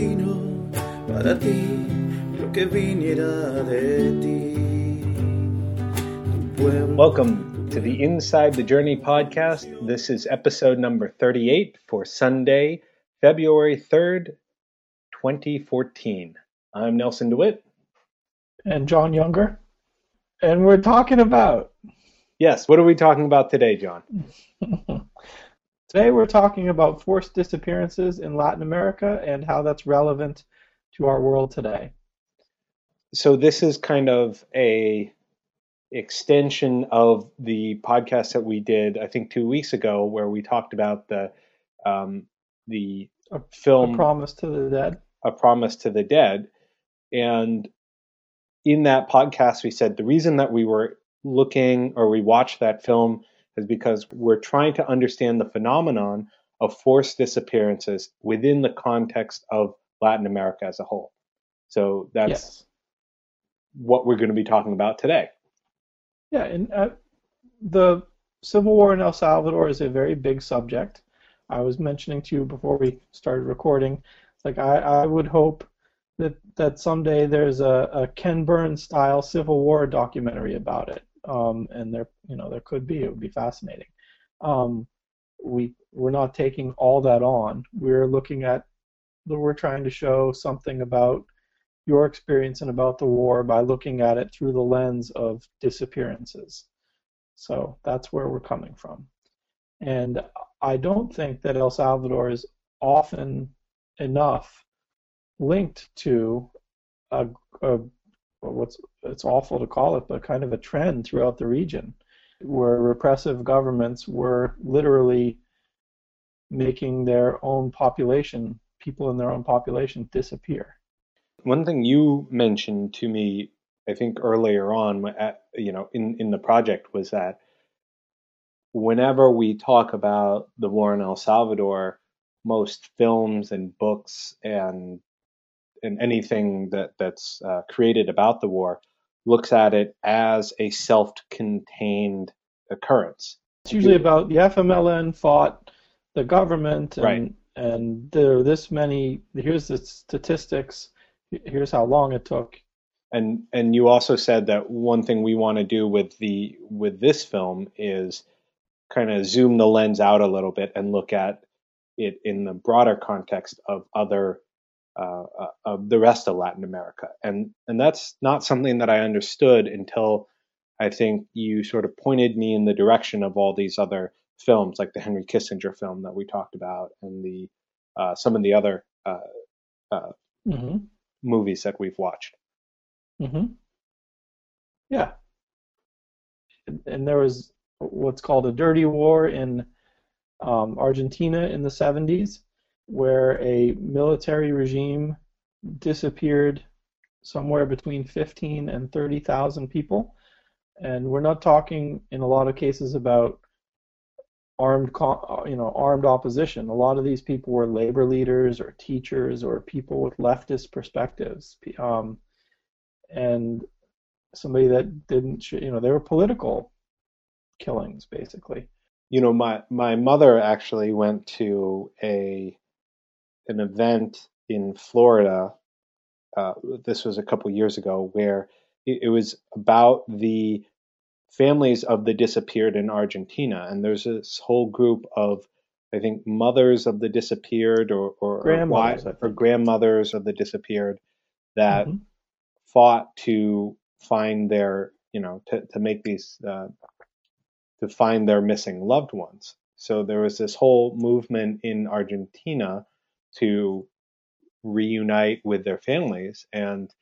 destino para ti lo que viniera de ti. Welcome to the Inside the Journey podcast. This is episode number 38 for Sunday, February 3rd, 2014. I'm Nelson DeWitt. And John Younger. And we're talking about. Yes, what are we talking about today, John? today we're talking about forced disappearances in Latin America and how that's relevant to our world today. So this is kind of a extension of the podcast that we did, I think, two weeks ago, where we talked about the um, the a, film a Promise to the Dead. A Promise to the Dead, and in that podcast, we said the reason that we were looking or we watched that film is because we're trying to understand the phenomenon of forced disappearances within the context of Latin America as a whole. So that's yes. what we're going to be talking about today. Yeah, and uh, the civil war in El Salvador is a very big subject. I was mentioning to you before we started recording, like I, I would hope that that someday there's a, a Ken Burns style Civil War documentary about it um, and there you know there could be it would be fascinating. Um, we we're not taking all that on. We're looking at we're trying to show something about your experience and about the war by looking at it through the lens of disappearances. So that's where we're coming from. And I don't think that El Salvador is often enough linked to a, a what's it's awful to call it, but kind of a trend throughout the region, where repressive governments were literally making their own population, people in their own population, disappear. One thing you mentioned to me, I think earlier on, at, you know, in in the project was that whenever we talk about the war in El Salvador, most films and books and and anything that that's uh, created about the war looks at it as a self-contained occurrence. It's usually about the FMLN fought the government and right. and there are this many. Here's the statistics. Here's how long it took. And and you also said that one thing we want to do with the with this film is kind of zoom the lens out a little bit and look at it in the broader context of other uh, uh, of the rest of Latin America, and and that's not something that I understood until I think you sort of pointed me in the direction of all these other films, like the Henry Kissinger film that we talked about, and the uh, some of the other uh, uh, mm-hmm. movies that we've watched. Mm-hmm. Yeah, and there was what's called a dirty war in um, Argentina in the 70s where a military regime disappeared somewhere between 15 and 30,000 people. And we're not talking in a lot of cases about armed, you know, armed opposition. A lot of these people were labor leaders or teachers or people with leftist perspectives. Um, and somebody that didn't, you know, they were political killings basically. You know, my my mother actually went to a an event in Florida. Uh, this was a couple years ago, where it, it, was about the families of the disappeared in Argentina, and there's this whole group of, I think, mothers of the disappeared or or, grandmothers, or, or grandmothers of the disappeared that mm-hmm. fought to find their, you know, to to make these. Uh, to find their missing loved ones. So there was this whole movement in Argentina to reunite with their families and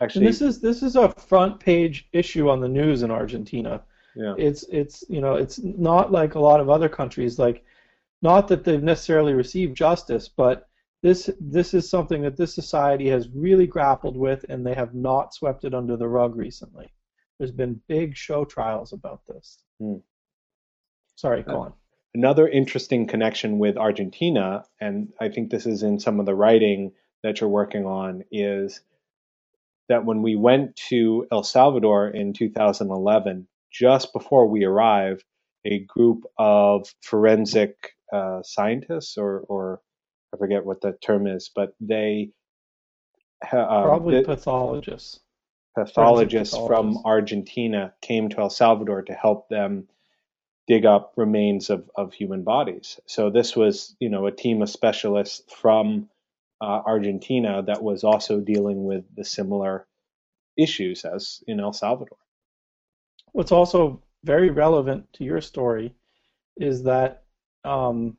actually and this is this is a front page issue on the news in Argentina. Yeah. It's it's you know it's not like a lot of other countries like not that they've necessarily received justice but this this is something that this society has really grappled with and they have not swept it under the rug recently. There's been big show trials about this. Hmm. Sorry, go uh, on another interesting connection with Argentina, and I think this is in some of the writing that you're working on, is that when we went to El Salvador in 2011, just before we arrived, a group of forensic uh, scientists, or, or I forget what the term is, but they uh, Probably the pathologists. pathologists forensic from. Argentina came to El Salvador to help them dig up remains of, of human bodies. So this was, you know, a team of specialists from uh, Argentina that was also dealing with the similar issues as in El Salvador. What's also very relevant to your story is that um,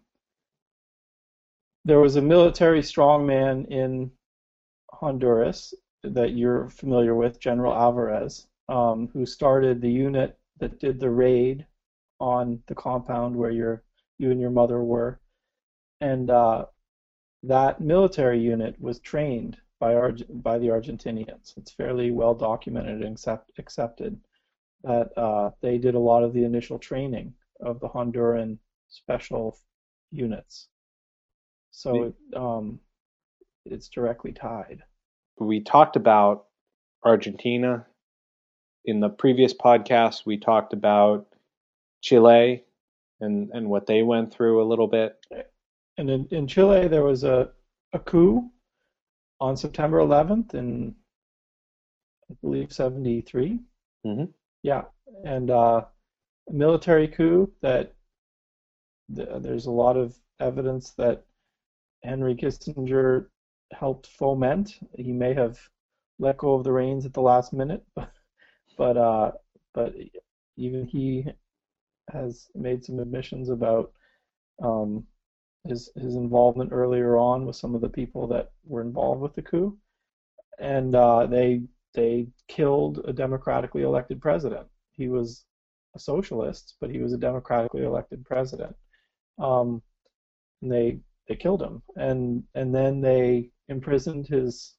there was a military strongman in Honduras that you're familiar with, General Alvarez, um, who started the unit that did the raid on the compound where your you and your mother were, and uh, that military unit was trained by Arg- by the Argentinians. It's fairly well documented and accept- accepted that uh, they did a lot of the initial training of the Honduran special units. So it, um, it's directly tied. We talked about Argentina in the previous podcast. We talked about Chile and, and what they went through a little bit. And in, in Chile, there was a, a coup on September 11th in, I believe, 73. Mhm. Yeah, and uh, a military coup that th- there's a lot of evidence that Henry Kissinger helped foment. He may have let go of the reins at the last minute, but but uh, but even he has made some admissions about um, his his involvement earlier on with some of the people that were involved with the coup, and uh, they they killed a democratically elected president. He was a socialist, but he was a democratically elected president. Um, and they they killed him, and and then they imprisoned his.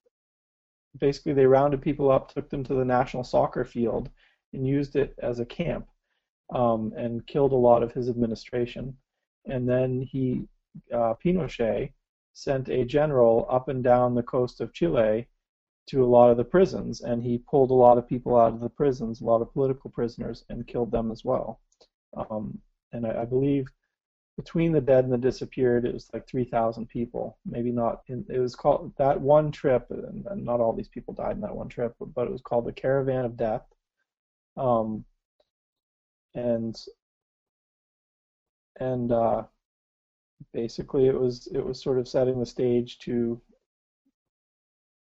Basically, they rounded people up, took them to the national soccer field, and used it as a camp, um, and killed a lot of his administration. And then he, uh, Pinochet, sent a general up and down the coast of Chile to a lot of the prisons, and he pulled a lot of people out of the prisons, a lot of political prisoners, and killed them as well. Um, and I, I believe between the dead and the disappeared, it was like 3,000 people. Maybe not. In, it was called that one trip, and, and not all these people died in that one trip, but it was called the Caravan of Death. Um, and and uh, basically, it was it was sort of setting the stage to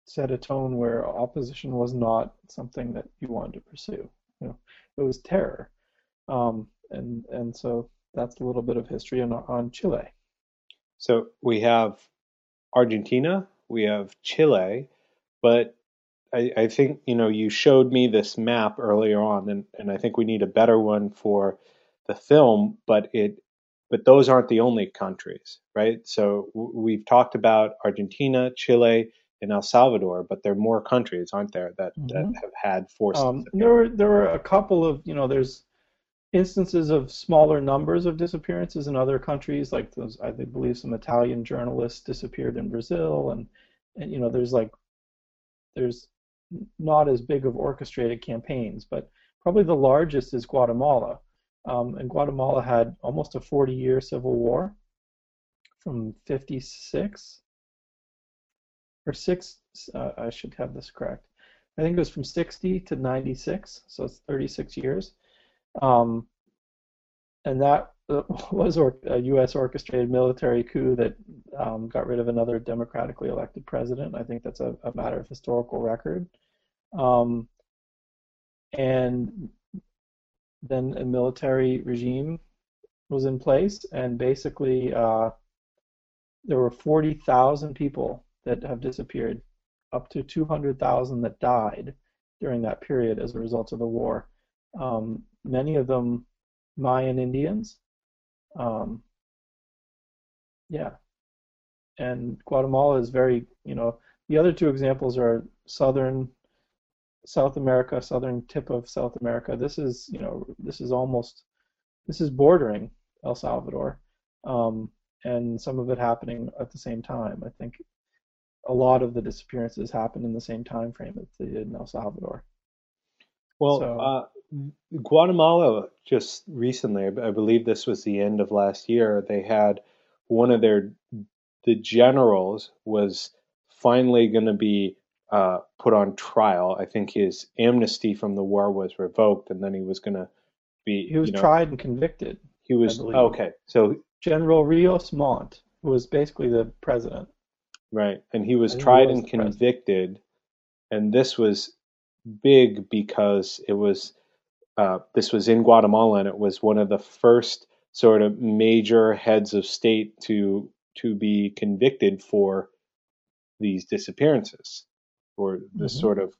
set a tone where opposition was not something that you wanted to pursue. You know, it was terror, um, and and so that's a little bit of history on, on Chile. So we have Argentina, we have Chile, but I, I think you know you showed me this map earlier on, and, and I think we need a better one for the film. But it, but those aren't the only countries, right? So we've talked about Argentina, Chile, and El Salvador, but there are more countries, aren't there, that that Mhm. have had forces? Um, there were there were a couple of you know there's instances of smaller numbers of disappearances in other countries, like those I believe some Italian journalists disappeared in Brazil, and and you know there's like there's not as big of orchestrated campaigns, but probably the largest is Guatemala, um, and Guatemala had almost a 40-year civil war from 56 or six. Uh, I should have this correct. I think it was from 60 to 96, so it's 36 years. Um, and that uh, was or, a U.S. orchestrated military coup that um, got rid of another democratically elected president. I think that's a, a matter of historical record. Um, and then a military regime was in place, and basically uh, there were 40,000 people that have disappeared, up to 200,000 that died during that period as a result of the war. Um, many of them Mayan Indians. Um, yeah. And Guatemala is very, you know, the other two examples are southern South America, southern tip of South America. This is, you know, this is almost, this is bordering El Salvador, um, and some of it happening at the same time. I think a lot of the disappearances happened in the same time frame that they did in El Salvador. Well, So- uh, Guatemala just recently, I I believe this was the end of last year, they had one of their the generals was finally going to be uh, put on trial. I think his amnesty from the war was revoked, and then he was going to be. He was you know, tried and convicted. He was okay. So General Rios Montt, was basically the president. right, and he was I think he tried was and the president. convicted, and this was big because it was uh, this was in Guatemala, and it was one of the first sort of major heads of state to to be convicted for these disappearances, or this Mhm. sort of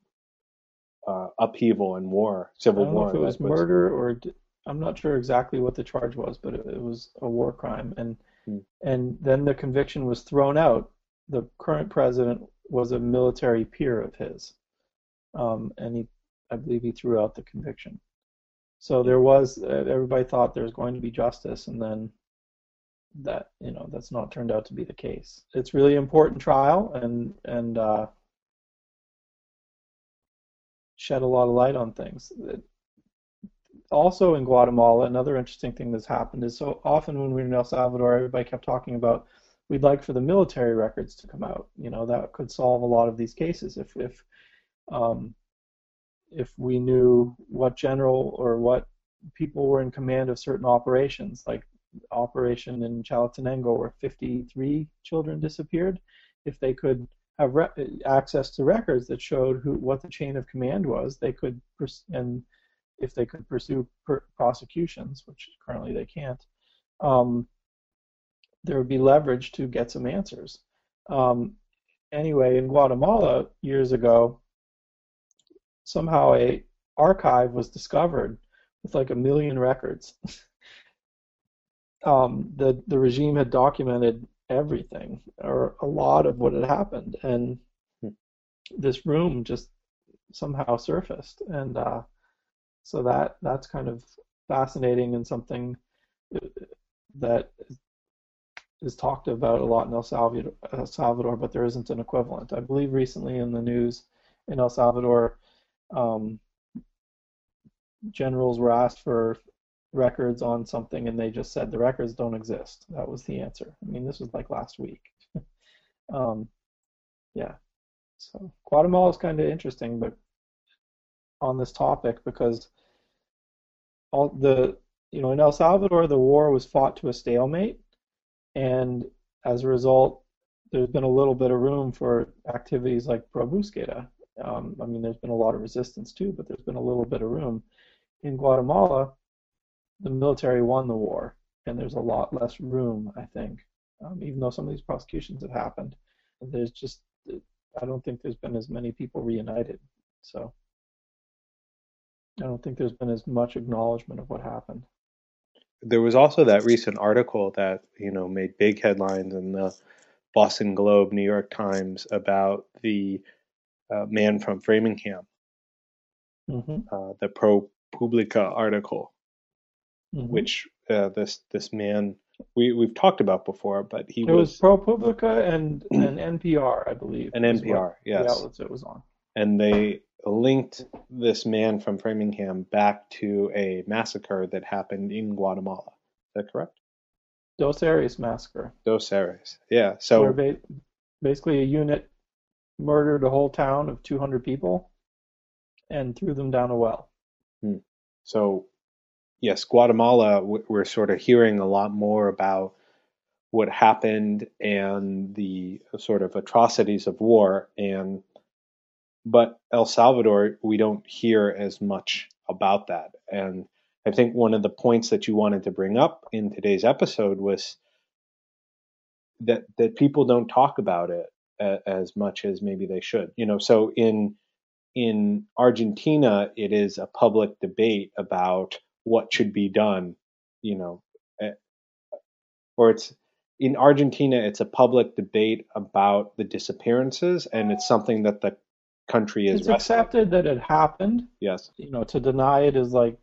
uh, upheaval and war, I civil war. if it was murder or I'm not sure exactly what the charge was, but it, it was a war crime. And Hmm. and then the conviction was thrown out. The current president was a military peer of his, um, and he, I believe, he threw out the conviction. So there was uh, everybody thought there was going to be justice, and then that you know that's not turned out to be the case. It's really important trial, and and uh, shed a lot of light on things. Also in Guatemala, another interesting thing that's happened is so often when we were in El Salvador, everybody kept talking about we'd like for the military records to come out. You know, that could solve a lot of these cases if if um, if we knew what general or what people were in command of certain operations, like operation in Chalatenango where 53 children disappeared, if they could have re- access to records that showed who what the chain of command was, they could pers- and if they could pursue per- prosecutions, which currently they can't, um, there would be leverage to get some answers. Um, anyway, in Guatemala years ago, somehow a archive was discovered with like a million records. um, the the regime had documented everything or a lot of what had happened, and Hmm. this room just somehow surfaced, and uh, so that that's kind of fascinating and something uh, that is talked about a lot in El Salvador, El Salvador, but there isn't an equivalent. I believe recently in the news in El Salvador, um, generals were asked for records on something, and they just said the records don't exist. That was the answer. I mean, this was like last week. um, yeah. So Guatemala is kind of interesting, but on this topic because all the you know in El Salvador the war was fought to a stalemate, and as a result, there's been a little bit of room for activities like pro busqueda. Um, I mean, there's been a lot of resistance too, but there's been a little bit of room. In Guatemala, the military won the war, and there's a lot less room, I think. Um, even though some of these prosecutions have happened, there's just I don't think there's been as many people reunited. So I don't think there's been as much acknowledgement of what happened. there was also that recent article that you know made big headlines in the Boston Globe, New York Times about the uh, man from Framingham, hmm uh, the Pro Publica article, hmm which uh, this this man we we've talked about before, but he It was ProPublica and and NPR, I believe. an what NPR, The yes, outlets it was on. and they linked this man from Framingham back to a massacre that happened in Guatemala. Is that correct? Dos Erres massacre, Dos Erres. Yeah. So ba- basically a unit murdered a whole town of 200 people and threw them down a well. So, yes, Guatemala, we're sort of hearing a lot more about what happened and the sort of atrocities of war. And, but El Salvador, we don't hear as much about that. And I think one of the points that you wanted to bring up in today's episode was that that people don't talk about it as much as maybe they should. You know, so in in Argentina, it is a public debate about what should be done, you know, eh, or it's in Argentina, it's a public debate about the disappearances, and it's something that the country is It's wrestling. accepted that it happened. Yes, You know, to deny it is like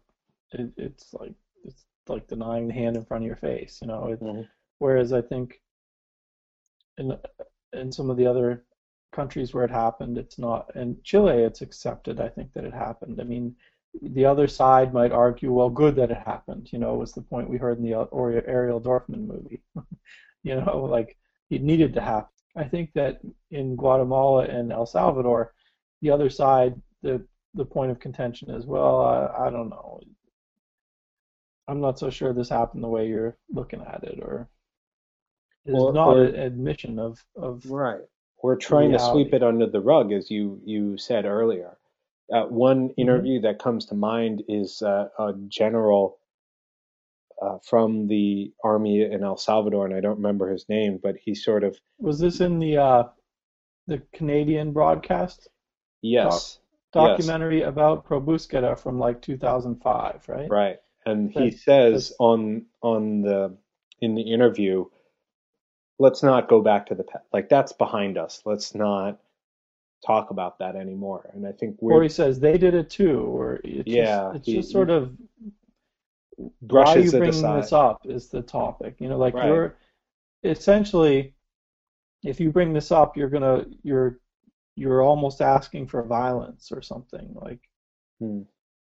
it, it's like it's like denying the hand in front of your face. You know, it, Mhm. whereas I think in in some of the other countries where it happened, it's not. In Chile, it's accepted. I think that it happened. I mean, the other side might argue, well, good that it happened. You know, was the point we heard in the Ariel Dorfman movie. you know, like it needed to happen. I think that in Guatemala and El Salvador, the other side, the the point of contention is, well, I, I don't know. I'm not so sure this happened the way you're looking at it, or it's Or- not or- an admission of of Right. We're trying to sweep it under the rug, as you you said earlier. Uh, one interview that comes to mind is uh, a general uh, from the army in El Salvador, and I don't remember his name, but he sort of was this in the uh, the Canadian broadcast yes, documentary about Pro-Búsqueda from like 2005, right? right, and he That- says that's- on on the in the interview, let's not go back to the past. Like that's behind us. Let's not talk about that anymore. And I think we're Or he says they did it too, or it's Yeah, just, it's he- just sort of why you bringing this up is the topic. You know, like Right. you're essentially, if you bring this up, you're gonna you're you're almost asking for violence or something. Like, Hmm.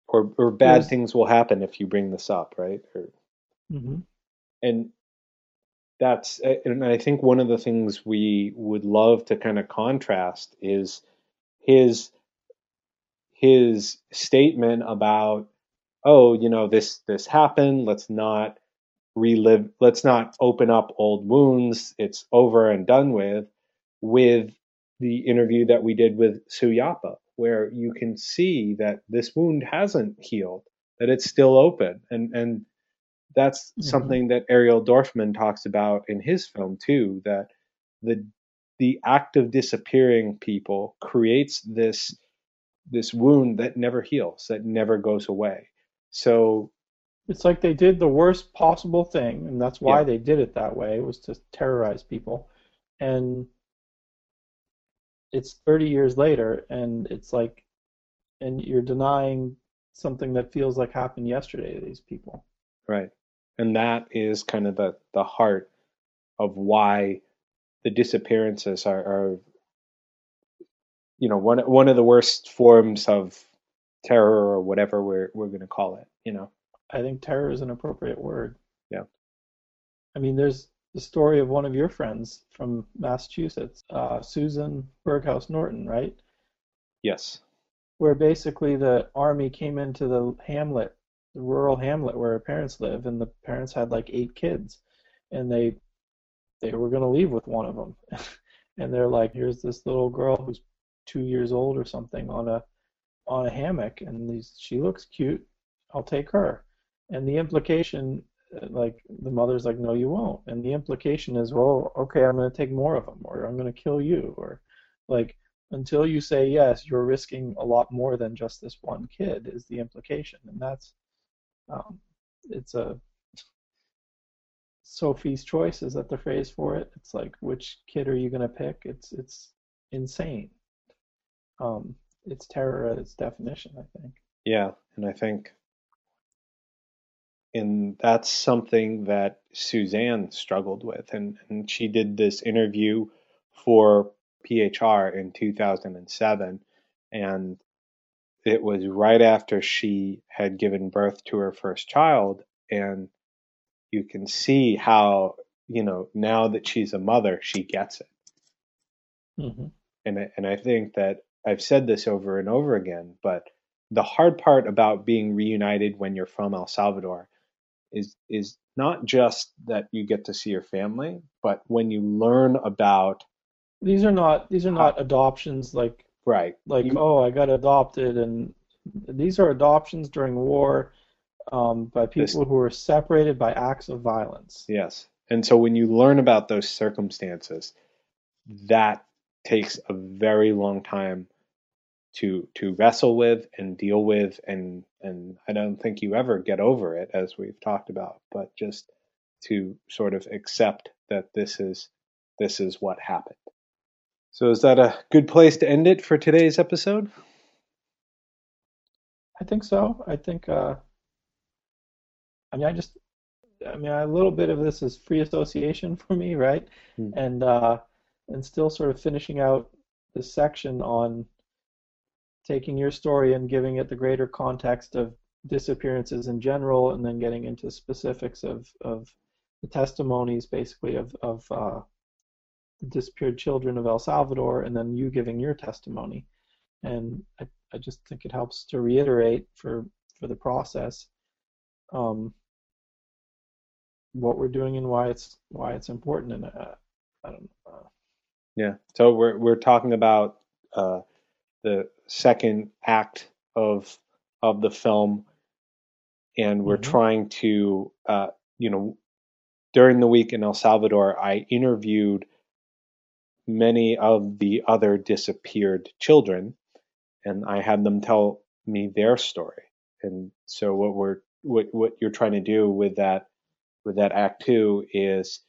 or or bad things will happen if you bring this up, right? Or, hmm and that's uh, and I think one of the things we would love to kind of contrast is his his statement about oh you know this this happened. Let's not relive let's not open up old wounds. It's over and done with with the interview that we did with Suyapa where you can see that this wound hasn't healed that it's still open. And and that's Mhm. something that Ariel Dorfman talks about in his film too that the the act of disappearing people creates this this wound that never heals that never goes away so it's like they did the worst possible thing, and that's why Yeah. they did it that way was to terrorize people, and it's 30 years later, and it's like, and you're denying something that feels like happened yesterday to these people. Right. And that is kind of the, the heart of why the disappearances are, are you know, one one of the worst forms of terror or whatever we're we're gonna call it, you know. I think terror is an appropriate word. Yeah. I mean, there's the story of one of your friends from Massachusetts, uh, Susan Berghaus Norton, right? Yes. Where basically the army came into the hamlet, the rural hamlet where her parents live, and the parents had like eight kids, and they they were going to leave with one of them, and they're like, here's this little girl who's two years old or something on a on a hammock, and these she looks cute, I'll take her, and the implication uh, like the mother's like no you won't. And the implication is well okay i'm going to take more of them or i'm going to kill you or like until you say yes you're risking a lot more than just this one kid is the implication. And that's um, it's a sophie's choice is that the phrase for it? It's like which kid are you going to pick? It's it's insane. Um, it's terror at its definition i think. Yeah. And I think and that's something that Suzanne struggled with and, and she did this interview for PHR in 2007 and it was right after she had given birth to her first child and you can see how you know now that she's a mother she gets it. Hmm and I, and I think that I've said this over and over again but the hard part about being reunited when you're from El Salvador is is not just that you get to see your family but when you learn about these are not these are not adoptions like right like you- oh I got adopted and these are adoptions during war um, by people This- who were separated by acts of violence. Yes. And so when you learn about those circumstances, that takes a very long time to to wrestle with and deal with and and I don't think you ever get over it as we've talked about, but just to sort of accept that this is this is what happened. So is that a good place to end it for today's episode? I think so. I think uh, I mean I just I mean a little bit of this is free association for me, right? Hmm. And uh, and still sort of finishing out this section on taking your story and giving it the greater context of disappearances in general, and then getting into specifics of of the testimonies, basically of of uh, the disappeared children of El Salvador, and then you giving your testimony. and I, I just think it helps to reiterate for for the process um, what we're doing and why it's why it's important. And uh, I don't know. Uh, yeah. So we're we're talking about uh, the second act of of the film, and we're mm-hmm. trying to uh, you know during the week in El Salvador, I interviewed many of the other disappeared children, and I had them tell me their story. And so what we're what what you're trying to do with that with that act two is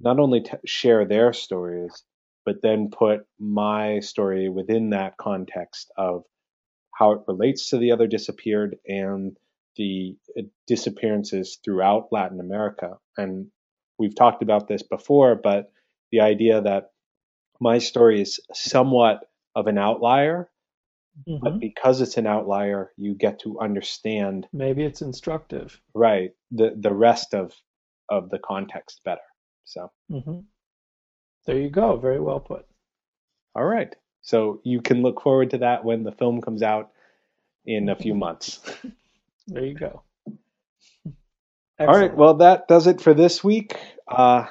not only t- share their stories, but then put my story within that context of how it relates to the other disappeared and the uh, disappearances throughout Latin America. And we've talked about this before, but the idea that my story is somewhat of an outlier, mm-hmm. but because it's an outlier, you get to understand. Maybe it's instructive. Right. The the rest of of the context better. So. Mm-hmm. There you go. Very well put. All right. So you can look forward to that when the film comes out in a few months. there you go. Excellent. All right. Well, that does it for this week. Uh,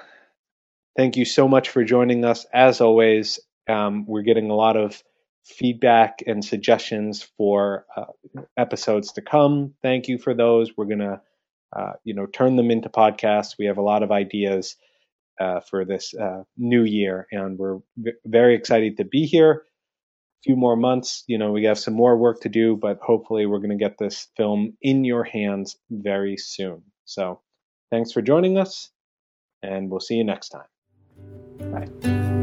thank you so much for joining us. As always, um, we're getting a lot of feedback and suggestions for uh, episodes to come. Thank you for those. We're gonna, uh, you know, turn them into podcasts. We have a lot of ideas uh, for this uh, new year, and we're v- very excited to be here. A few more months, you know, we have some more work to do, but hopefully, we're going to get this film in your hands very soon. So, thanks for joining us, and we'll see you next time. 拜。